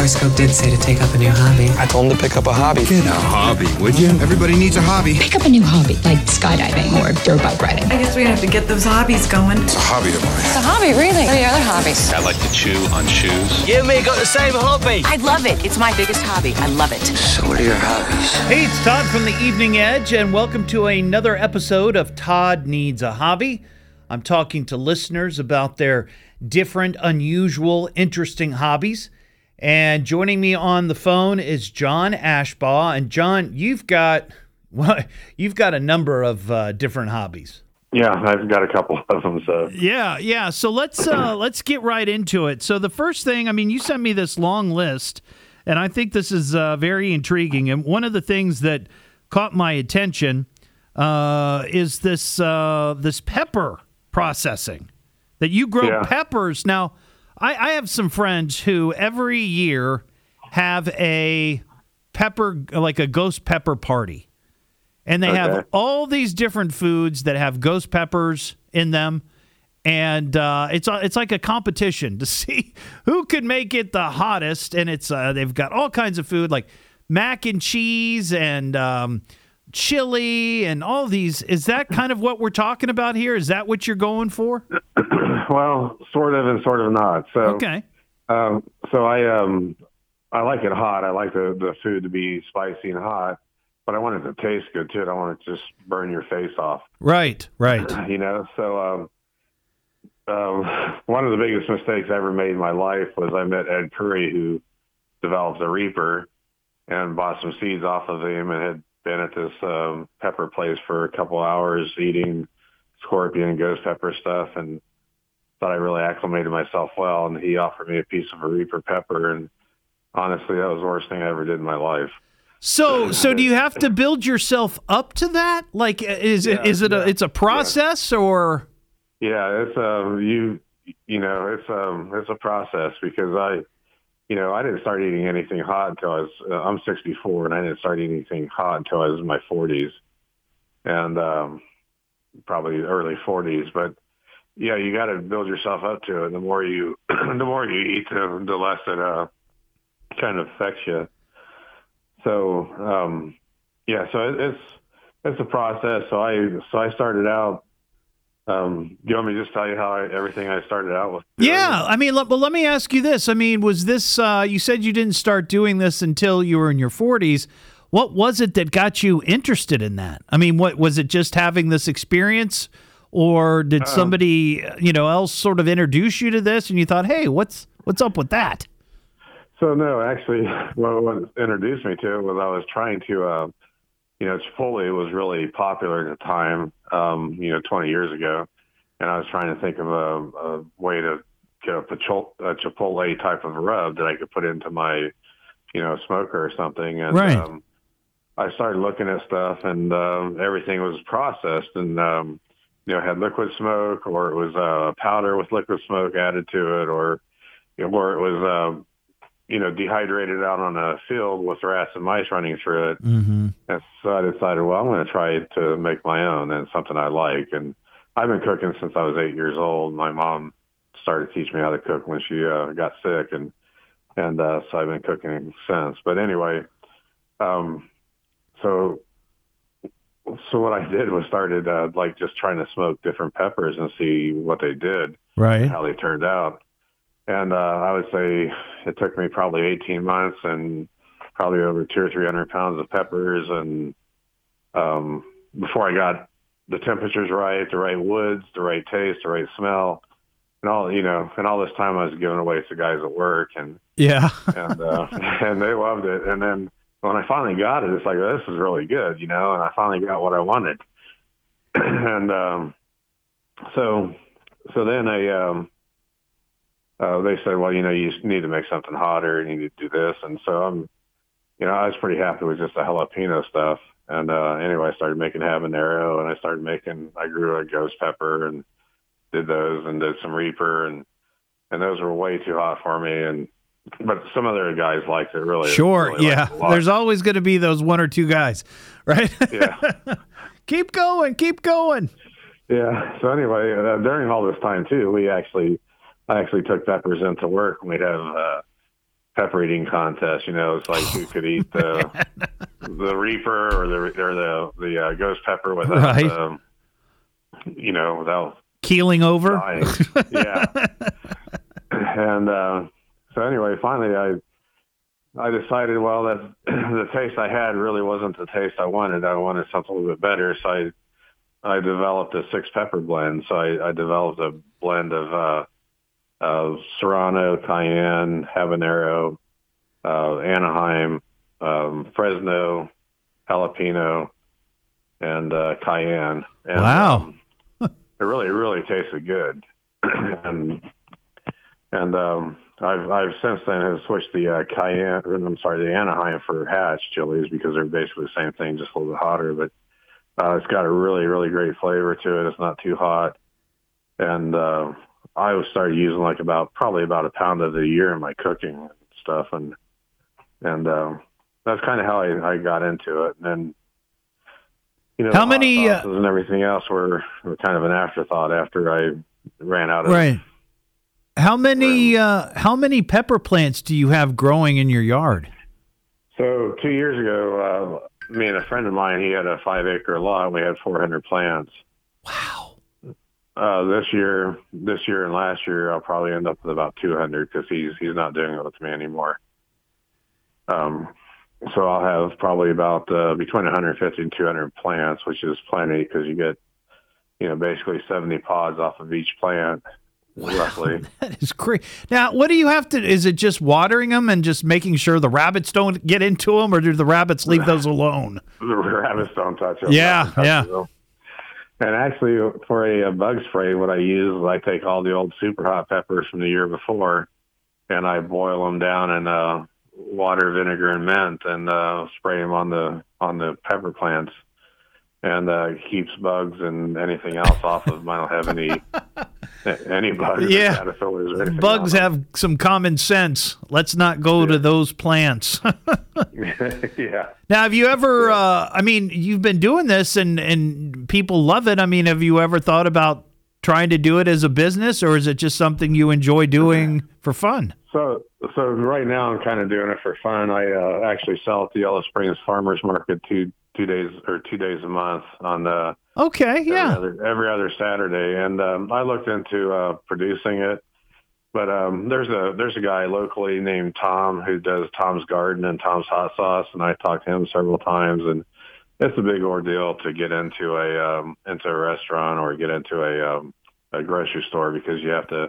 My horoscope did say to take up a new hobby. I told him to pick up a hobby. Get a hobby, would you? Everybody needs a hobby. pick up a new hobby like skydiving or dirt bike riding. I guess we have to get those hobbies going. It's a hobby of mine. It's a hobby, really? What are your other hobbies? I like to chew on shoes. You and me got the same hobby. I love it. It's my biggest hobby. I love it. So what are your hobbies? Hey, it's Todd from the Evening Edge, and welcome to another episode of Todd Needs a Hobby. I'm talking to listeners about their different, unusual, interesting hobbies. And joining me on the phone is John Ashbaugh. And John, you've got well, you've got a number of uh, different hobbies. Yeah, I've got a couple of them. So Yeah, yeah. So let's uh, let's get right into it. So the first thing, I mean, you sent me this long list, and I think this is uh, very intriguing. And one of the things that caught my attention uh, is this uh, this pepper processing that you grow Yeah. peppers. Now, I, I have some friends who every year have a pepper like a ghost pepper party. And they have all these different foods that have ghost peppers in them. And uh, it's a- it's like a competition to see who could make it the hottest. And it's uh, they've got all kinds of food like mac and cheese and um, chili and all these is that kind of what we're talking about here is that what you're going for well, sort of and sort of not. So okay um, so I um I like it hot. I like the the food to be spicy and hot, but I want it to taste good too. I don't want it to just burn your face off. right right You know, so um, um, one of the biggest mistakes I ever made in my life was I met Ed Currie, who developed a Reaper, and bought some seeds off of him, and had been at this um, pepper place for a couple hours eating scorpion ghost pepper stuff, and thought I really acclimated myself well. And he offered me a piece of a Reaper pepper, and honestly, that was the worst thing I ever did in my life. so so do you have to build yourself up to that like is it Yeah, is it a it's a process or Yeah, it's um you you know it's um it's a process because I you know I didn't start eating anything hot until I was uh, I'm 64 and I didn't start eating anything hot until I was in my 40s and um probably early 40s but yeah you got to build yourself up to it. The more you the more you eat the, the less it uh kind of affects you. So um yeah so it, it's it's a process. So I so I started out um, do you want me to just tell you how I, everything I started out with? Yeah, I mean, well, let me ask you this. I mean, was this? Uh, you said you didn't start doing this until you were in your forties. What was it that got you interested in that? I mean, what was it? Just having this experience, or did somebody, you know, else sort of introduce you to this, and you thought, hey, what's what's up with that? So no, actually, what, what introduced me to it was I was trying to, uh, you know, Chipotle was really popular at the time, um, you know, 20 years ago, and I was trying to think of a, a way to get a, Chipotle, a Chipotle type of rub that I could put into my, you know, smoker or something, and Right. um, I started looking at stuff, and um, everything was processed, and um, you know, had liquid smoke, or it was uh, powder with liquid smoke added to it, or or it was. Um, you know, dehydrated out on a field with rats and mice running through it. Mm-hmm. And so I decided, well, I'm going to try to make my own and something I like. And I've been cooking since I was eight years old. My mom started teaching me how to cook when she uh, got sick, and and uh, so I've been cooking since. But anyway, um, so so what I did was started uh, like just trying to smoke different peppers and see what they did Right. how they turned out. And uh, I would say it took me probably 18 months and probably over two or three hundred pounds of peppers. And um, before I got the temperatures right, the right woods, the right taste, the right smell, and all you know, and all this time I was giving away to guys at work, and Yeah. and uh, and they loved it. And then when I finally got it, it's like this is really good, you know. And I finally got what I wanted. and um, so so then I um, uh, they said, well, you know, you need to make something hotter, and you need to do this. And so I'm, you know, I was pretty happy with just the jalapeno stuff. And uh, anyway, I started making habanero, and I started making. I grew a ghost pepper and did those, and did some reaper, and and those were way too hot for me. And but some other guys liked it really. Sure, really yeah. liked it a lot. There's always going to be those one or two guys, right? yeah. keep going, keep going. Yeah. So anyway, uh, during all this time too, we actually, I actually took peppers into work. and We'd have uh, pepper eating contests. You know, it's like who could eat the the reaper or the or the the uh, ghost pepper without, Right. um, you know, without Keeling over. dying. yeah. and uh, so anyway, finally, I I decided, well, that the taste I had really wasn't the taste I wanted. I wanted something a little bit better, so I I developed a six pepper blend. So I, I developed a blend of uh, of Serrano, Cayenne, Habanero, uh, Anaheim, um, Fresno, Jalapeno, and uh, Cayenne. And, Wow. um, it really, really tasted good. and and um, I've I've since then have switched the uh, Cayenne, I'm sorry, the Anaheim for Hatch chilies because they're basically the same thing, just a little bit hotter. But uh, it's got a really, really great flavor to it. It's not too hot, and uh, I was started using like about probably about a pound of it a year in my cooking and stuff, and and um, that's kind of how I, I got into it. And then you know, How many, uh, and everything else were were kind of an afterthought after I ran out of Right. How many uh, how many pepper plants do you have growing in your yard? So two years ago, uh, me and a friend of mine, he had a five acre lot. and We had 400 plants. Wow. Uh, this year, this year and last year, I'll probably end up with about 200 because he's he's not doing it with me anymore. Um, so I'll have probably about uh, between 150 and 200 plants, which is plenty because you get, you know, basically 70 pods off of each plant, roughly. That is great. Now, what do you have to? Is it just watering them and just making sure the rabbits don't get into them, or do the rabbits leave those alone? the rabbits don't touch them. Yeah, yeah. them. And actually, for a, uh bug spray, what I use is I take all the old super hot peppers from the year before, and I boil them down in uh, water, vinegar, and mint, and uh, spray them on the on the pepper plants, and uh, keeps bugs and anything else off of them. I don't have any any bugs, Yeah. caterpillars. Bugs have some common sense. Let's not go to those plants. yeah. now, have you ever? Uh, I mean, you've been doing this, and and people love it. I mean, have you ever thought about trying to do it as a business, or is it just something you enjoy doing for fun? So, so right now I'm kind of doing it for fun. I uh, actually sell at the Yellow Springs Farmers Market two two days or two days a month on the Okay, every yeah. other, every other Saturday, and um, I looked into uh, producing it. But um, there's a there's a guy locally named Tom who does Tom's Garden and Tom's Hot Sauce, and I talked to him several times, and it's a big ordeal to get into a um, into a restaurant or get into a um, a grocery store because you have to,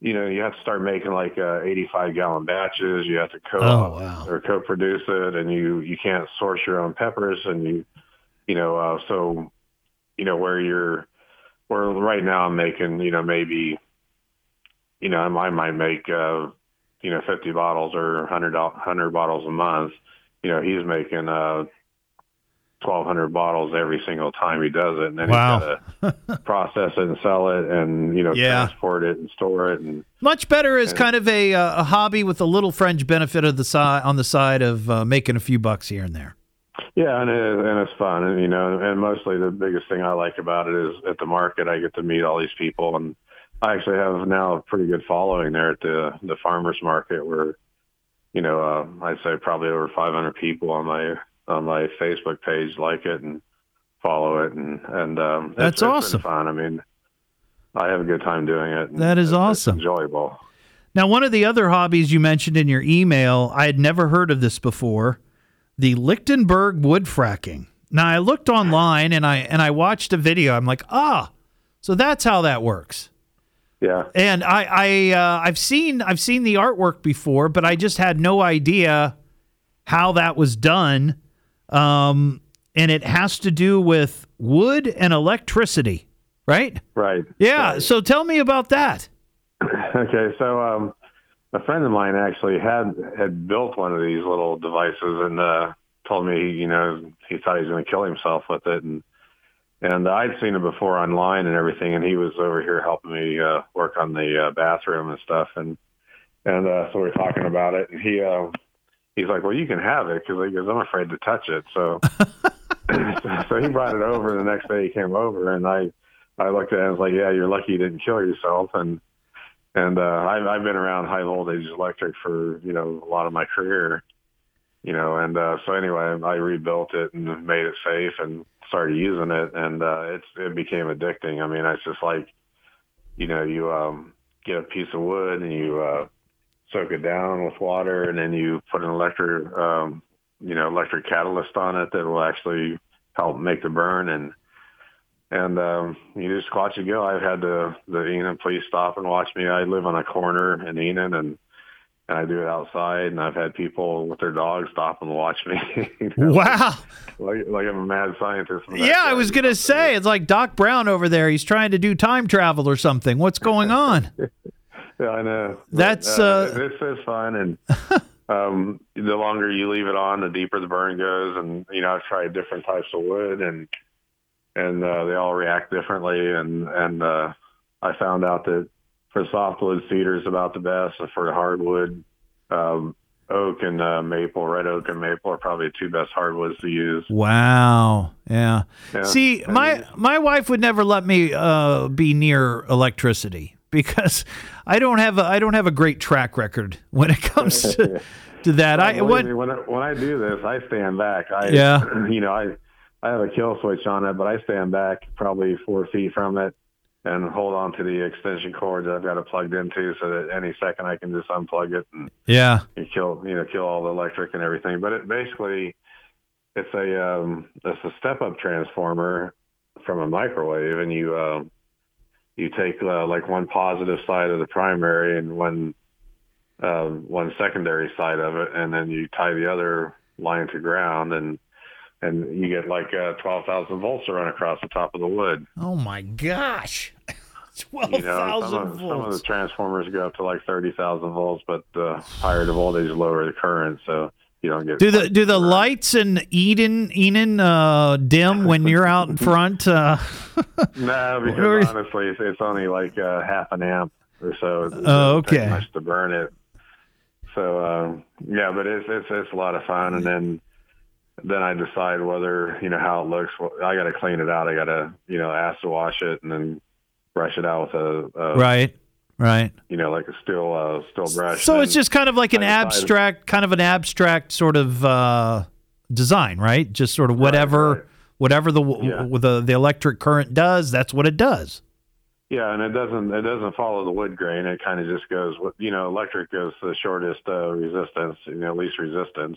you know, you have to start making like uh, 85 gallon batches. You have to co Oh, wow. or co-produce it, and you you can't source your own peppers, and you you know uh, so you know where you're where right now I'm making you know maybe you know I might, make uh, you know 50 bottles or 100 do- 100 bottles a month. You know he's making uh 1200 bottles every single time he does it and then Wow. he's got to process it and sell it and you know Yeah. transport it and store it and Much better as kind of a uh, a hobby with a little fringe benefit of the side on the side of uh, making a few bucks here and there. Yeah, and it, and it's fun, and you know, and mostly the biggest thing I like about it is at the market I get to meet all these people, and I actually have now a pretty good following there at the the farmers market, where you know uh, I'd say probably over 500 people on my on my Facebook page like it and follow it, and and um, That's it's awesome. fun. I mean, I have a good time doing it. That is it's- awesome. It's enjoyable. Now, one of the other hobbies you mentioned in your email, I had never heard of this before, the Lichtenberg wood fracking. Now, I looked online and I and I watched a video. I'm like, ah, so that's how that works. Yeah. And I I uh, I've seen I've seen the artwork before, but I just had no idea how that was done. Um, and it has to do with wood and electricity, right? Right. Yeah. So tell me about that. Okay, so um, a friend of mine actually had had built one of these little devices and uh, told me, you know, he thought he was going to kill himself with it, and and I'd seen it before online and everything, and he was over here helping me uh, work on the uh, bathroom and stuff, and and uh, so we were talking about it, and he uh, he's like, "Well, you can have it," because he goes, "I'm afraid to touch it." So so he brought it over. The next day he came over, and I I looked at it and was like, "Yeah, you're lucky you didn't kill yourself." And and uh, I've I've been around high voltage electric for you know a lot of my career, you know, and uh, so anyway, I rebuilt it and made it safe and started using it, and uh, it's it became addicting. I mean, it's just like, you know, you um, get a piece of wood and you uh, soak it down with water, and then you put an electric, um, you know, electric catalyst on it that will actually help make the burn and and um, you just watch it go. I've had the the Enon police stop and watch me. I live on a corner in Enon and and I do it outside. And I've had people with their dogs stop and watch me. you know, Wow. like like I'm a mad scientist. Yeah, I was going to say, it's like Doc Brown over there. He's trying to do time travel or something. What's going on? Yeah, I know. But, That's, uh, this is fun, and um, the longer you leave it on, the deeper the burn goes. And you know, I've tried different types of wood, and and uh, they all react differently. And and uh, I found out that for softwood, cedar is about the best, and for hardwood, um, oak and uh, maple, red oak and maple are probably the two best hardwoods to use. Wow. Yeah. Yeah. See, my my wife would never let me uh, be near electricity because I don't have a I don't have a great track record when it comes to to that. I when I, when I do this, I stand back. I, Yeah. You know, I I have a kill switch on it, but I stand back probably four feet from it and hold on to the extension cord that I've got it plugged into, so that any second I can just unplug it and, yeah. and kill you know kill all the electric and everything. But it basically it's a um, it's a step up transformer from a microwave, and you um, you take uh, like one positive side of the primary and one um, one secondary side of it, and then you tie the other line to ground, and and you get like uh, twelve thousand volts to run across the top of the wood. Oh my gosh. Twelve You know, some thousand of, some of the transformers go up to like thirty thousand volts, but the higher the voltage, lower the current, so you don't. Do the do the lights in Eden Eden uh, dim when you're out in front? Uh, No, because honestly, it's, it's only like uh, half an amp or so. Oh, okay. Much to burn it. So uh, yeah, but it's it's it's a lot of fun, and then then I decide whether you know how it looks. Well, I got to clean it out. I got to you know acid wash it and then brush it out with a, a right. Right. you know like a still uh, steel brush. So it's just kind of like an abstract, kind of an abstract sort of uh, design, right? Just sort of whatever, right. whatever the Yeah. the the electric current does, that's what it does. Yeah, and it doesn't it doesn't follow the wood grain. It kind of just goes with you know electric goes to the shortest uh, resistance, you know least resistance,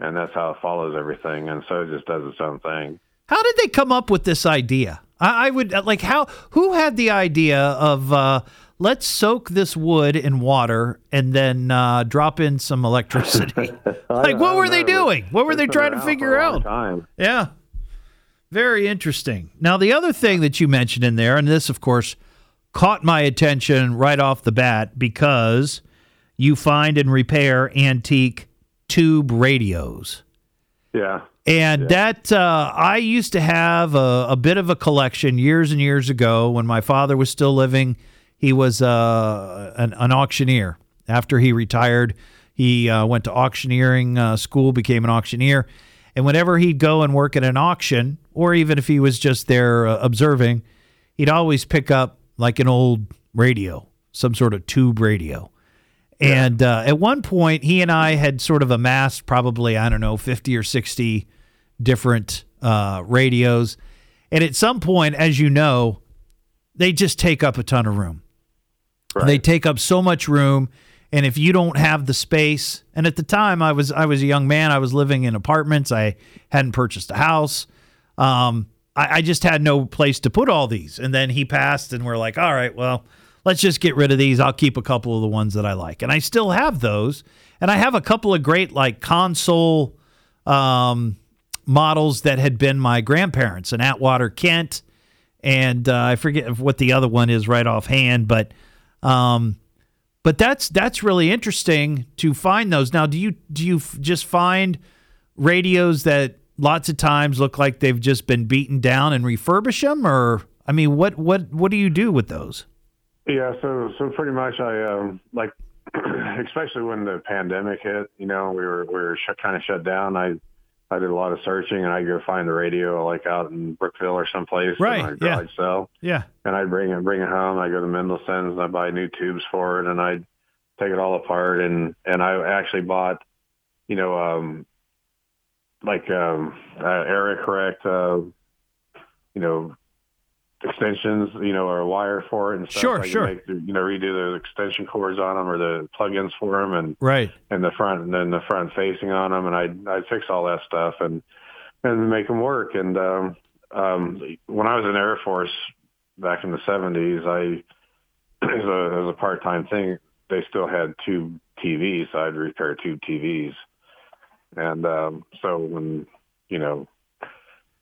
and that's how it follows everything. And so it just does its own thing. How did they come up with this idea? I, I would like how who had the idea of uh, let's soak this wood in water and then uh, drop in some electricity. like what were they doing? What were they trying to figure out? Time. Yeah. Very interesting. Now, the other thing that you mentioned in there, and this, of course, caught my attention right off the bat because you find and repair antique tube radios. Yeah, And that, uh, I used to have a, a bit of a collection years and years ago when my father was still living. He was uh, an, an auctioneer. After he retired, he uh, went to auctioneering uh, school, became an auctioneer. And whenever he'd go and work at an auction, or even if he was just there uh, observing, he'd always pick up like an old radio, some sort of tube radio. And uh, at one point, he and I had sort of amassed probably, I don't know, 50 or 60 different uh, radios. And at some point, as you know, they just take up a ton of room. They take up so much room. And if you don't have the space, and at the time I was I was a young man, I was living in apartments, I hadn't purchased a house. Um, I, I just had no place to put all these. And then he passed, and we're like, all right, well, let's just get rid of these. I'll keep a couple of the ones that I like. And I still have those. And I have a couple of great like console um, models that had been my grandparents, an Atwater Kent, and uh, I forget what the other one is right offhand, but um, but that's that's really interesting to find those. Now, do you do you f- just find radios that lots of times look like they've just been beaten down and refurbish them, or I mean, what what what do you do with those? yeah. So so pretty much, I um, like especially when the pandemic hit, you know, we were we were sh- kind of shut down. I I did a lot of searching, and I'd go find the radio like out in Brookville or someplace, Right, in my yeah. cell, Yeah. and I'd bring it bring it home. I go to Mendelson's and I buy new tubes for it, and I'd take it all apart, and and I actually bought, you know, um, like um, uh, area correct, uh, you know, extensions, you know, or a wire for it and stuff. Sure, could sure. Make, you know, redo the extension cords on them or the plugins for them, and Right. and the front and then the front facing on them, and I'd I'd fix all that stuff and and make them work. And um, um, when I was in the Air Force back in the seventies, I as a as a part time thing, they still had tube TVs, so I'd repair tube TVs. And um, so when you know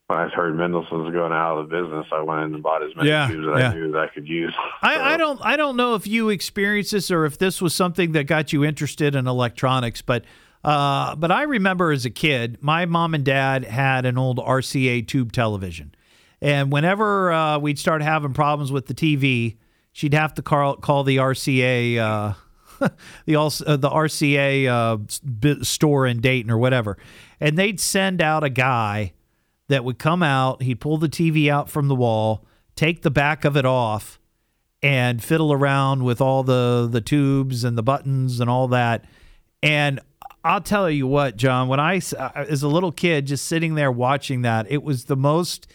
when I heard Mendelson's going out of the business, I went in and bought as many Yeah, tubes that yeah. I knew that I could use. I, So- I don't I don't know if you experienced this or if this was something that got you interested in electronics, but uh, but I remember as a kid, my mom and dad had an old RCA tube television, and whenever uh, we'd start having problems with the TV, she'd have to call call the RCA. Uh, the all uh, the RCA uh, store in Dayton or whatever, and they'd send out a guy that would come out. He'd pull the TV out from the wall, take the back of it off, and fiddle around with all the the tubes and the buttons and all that. And I'll tell you what, John, when I as a little kid just sitting there watching that, it was the most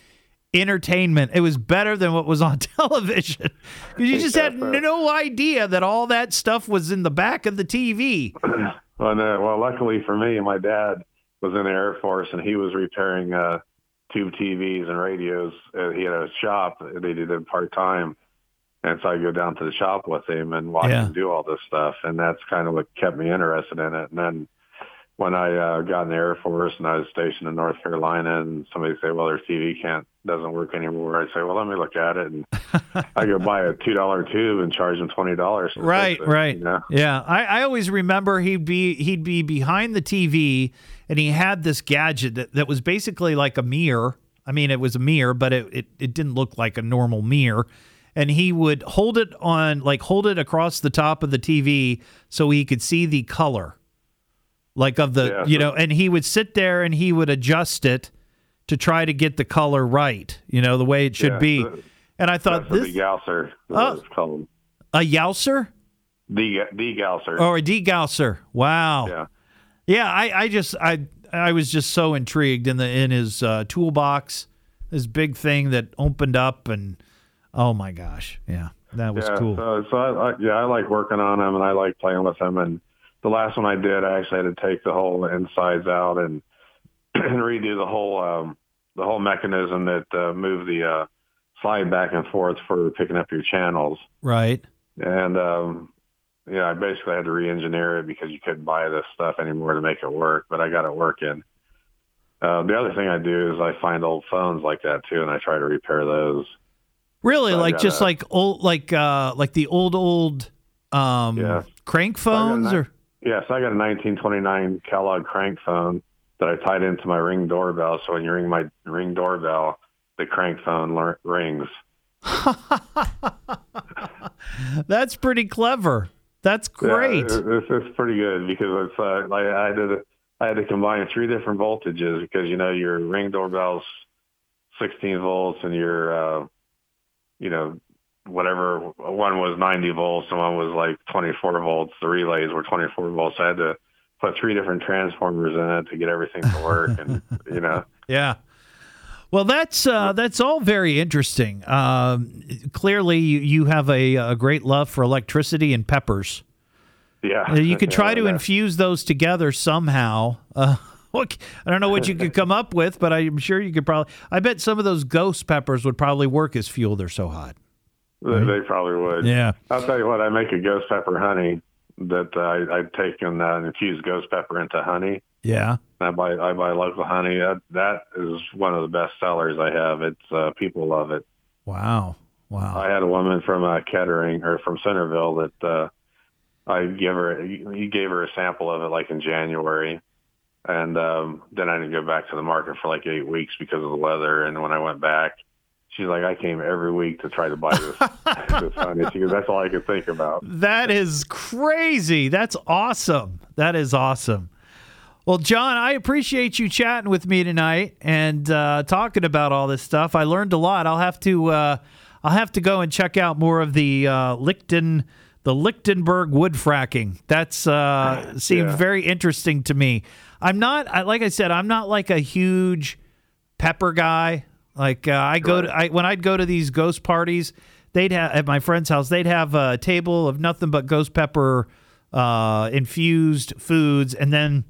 entertainment. It was better than what was on television. 'Cause you just had no idea that all that stuff was in the back of the TV. Well, no, well, luckily for me, my dad was in the Air Force and he was repairing uh, tube TVs and radios. Uh, he had a shop. They did it part time. And so I go down to the shop with him and watch Yeah. him do all this stuff. And that's kind of what kept me interested in it. And then when I uh, got in the Air Force and I was stationed in North Carolina and somebody say, well, their TV can't, doesn't work anymore. I say, well, let me look at it. And I go buy a $2 tube and charge them $20. Right, it, right. You know? Yeah, I, I always remember he'd be he'd be behind the TV and he had this gadget that, that was basically like a mirror. I mean, it was a mirror, but it, it, it didn't look like a normal mirror. And he would hold it on like hold it across the top of the TV so he could see the color. Like of the Yeah, you know, and he would sit there and he would adjust it to try to get the color right, you know, the way it should Yeah, be. so- And I thought this Oh. what it's called. a Yousser De- degausser. or oh, a degausser. Wow. Yeah. Yeah, I, I just I I was just so intrigued in the in his uh, toolbox, this big thing that opened up and oh my gosh, yeah, that was yeah, cool. So, so I, I, yeah, I like working on them and I like playing with them. And the last one I did, I actually had to take the whole insides out and, and redo the whole um, the whole mechanism that uh, moved the uh, slide back and forth for picking up your channels. right. And um, yeah, I basically had to re-engineer it because you couldn't buy this stuff anymore to make it work. But I got it working. Uh, the other thing I do is I find old phones like that too, and I try to repair those. Really, So like got just like old like uh like the old old um Yeah. crank phones a or ni- Yes, I got a 1929 Kellogg crank phone that I tied into my Ring doorbell. So when you ring my Ring doorbell, the crank phone rings. That's pretty clever. That's great. Yeah, it- it's, it's pretty good because it's uh, like I did. A, I had to combine three different voltages because you know your Ring doorbell's 16 volts and your uh, you know whatever one was 90 volts and one was like 24 volts. The relays were 24 volts. I had to put three different transformers in it to get everything to work, and you know. Yeah. Well, that's uh, that's all very interesting. Um, clearly, you, you have a, a great love for electricity and peppers. Yeah, Uh, You could try Yeah, to that- infuse those together somehow. Uh, what- I don't know what you could come up with, but I'm sure you could probably. I bet some of those ghost peppers would probably work as fuel. They're so hot. They, they probably would. Yeah. I'll tell you what. I make a ghost pepper honey that I, I take and uh, infuse ghost pepper into honey. Yeah. I buy I buy local honey. That that is one of the best sellers I have. It's uh, people love it. Wow. Wow. I had a woman from uh, Kettering or from Centerville that uh, I give her. He gave her a sample of it like in January, and um, then I didn't go back to the market for like eight weeks because of the weather. And when I went back, she's like, I came every week to try to buy this this honey. She goes, that's all I could think about. That is crazy. That's awesome. That is awesome. Well, John, I appreciate you chatting with me tonight and uh, talking about all this stuff. I learned a lot. I'll have to uh, I'll have to go and check out more of the uh, Lichten the Lichtenberg wood fracking. That's uh, seemed Yeah. very interesting to me. I'm not I, like I said. I'm not like a huge pepper guy. Like uh, I go to I, when I'd go to these ghost parties, they'd have at my friend's house. They'd have a table of nothing but ghost pepper uh, infused foods, and then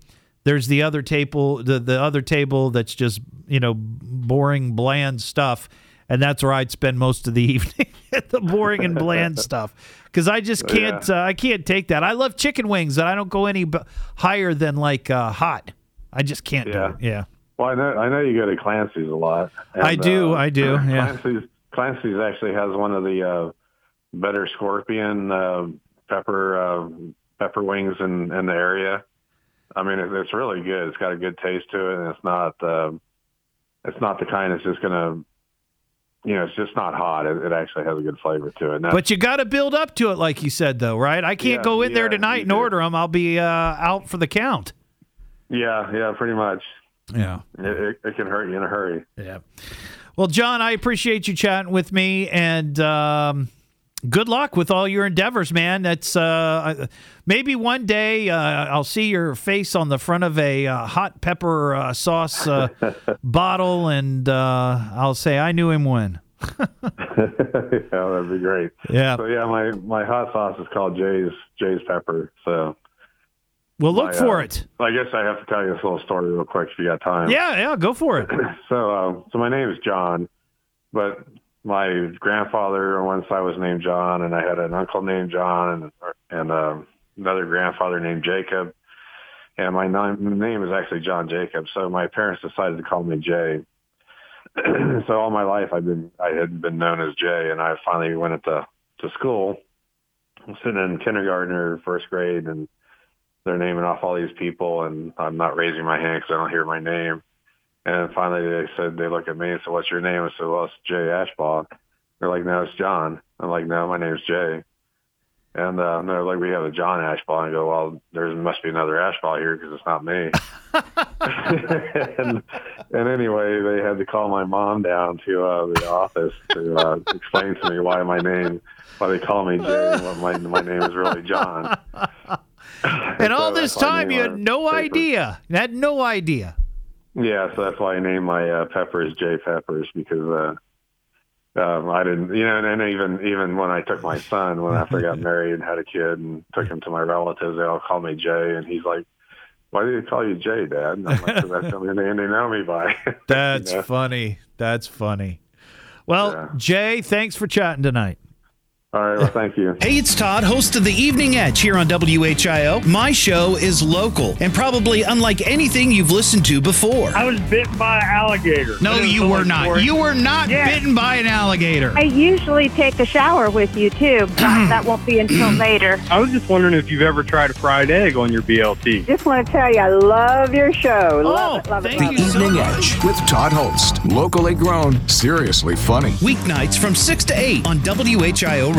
there's the other table, the the other table that's just you know boring, bland stuff, and that's where I'd spend most of the evening. At the boring and bland stuff, because I just can't uh, I can't take that. I love chicken wings, and I don't go any b- higher than like uh, hot. I just can't Yeah. do it. Yeah. Well, I know I know you go to Clancy's a lot. I do, I do, yeah. Clancy's Clancy's actually has one of the uh, better scorpion uh, pepper uh, pepper wings in in the area. I mean, it, it's really good. It's got a good taste to it, and it's not uh, it's not the kind that's just gonna. You know, it's just not hot. It, it actually has a good flavor to it. But you got to build up to it, like you said, though, right? I can't Yeah, go in there tonight and do. order them. I'll be uh, out for the count. yeah, yeah, pretty much. Yeah. It, it, can hurt you in a hurry. Yeah. Well, John, I appreciate you chatting with me, and um, good luck with all your endeavors, man. That's uh, maybe one day uh, I'll see your face on the front of a uh, hot pepper uh, sauce uh, bottle, and uh, I'll say I knew him when. yeah, that'd be great. Yeah. So yeah, my my hot sauce is called Jay's Jay's Pepper. So Well, look my, for uh, it. I guess I have to tell you this little story real quick if you got time. Yeah, yeah, go for it. So uh, so my name is John, but my grandfather on one side was named John, and I had an uncle named John, and and uh, another grandfather named Jacob. And my name, name is actually John Jacob. So my parents decided to call me Jay. so all my life I've been I had been known as Jay, and I finally went into to school, I'm sitting in kindergarten or first grade, and they're naming off all these people, and I'm not raising my hand because I don't hear my name. And finally, they said they look at me and said, "What's your name?" I said, "Well, it's Jay Ashbaugh." They're like, "No, it's John." I'm like, "No, my name's Jay." And uh, they're like, "We have a John Ashbaugh." And I go, "Well, there must be another Ashbaugh here because it's not me." and, and anyway, they had to call my mom down to uh, the office to uh, explain to me why my name, why they call me Jay, and what my my name is really John. And all So this that's why I time, you had no paper. idea. You had no idea. Yeah, so that's why I named my uh, peppers J Peppers because uh, um, I didn't, you know, and, and even even when I took my son, when after I got married and had a kid and took him to my relatives, they all call me Jay, and he's like, "Why do they call you Jay, Dad?" And I'm like, "That's the only name they know me by." That's You know? funny. That's funny. Well, Yeah. Jay, thanks for chatting tonight. All right, well, thank you. Hey, it's Todd, host of the Evening Edge here on WHIO. My show is local and probably unlike anything you've listened to before. I was bitten by an alligator. No, you were not. You were not Yeah. bitten by an alligator. I usually take a shower with you too, but that won't be until later. I was just wondering if you've ever tried a fried egg on your BLT. Just want to tell you, I love your show. Love oh, it, love it, thank love you it. so Evening much. Edge with Todd Hollst. Locally grown, seriously funny. Weeknights from 6 to 8 on WHIO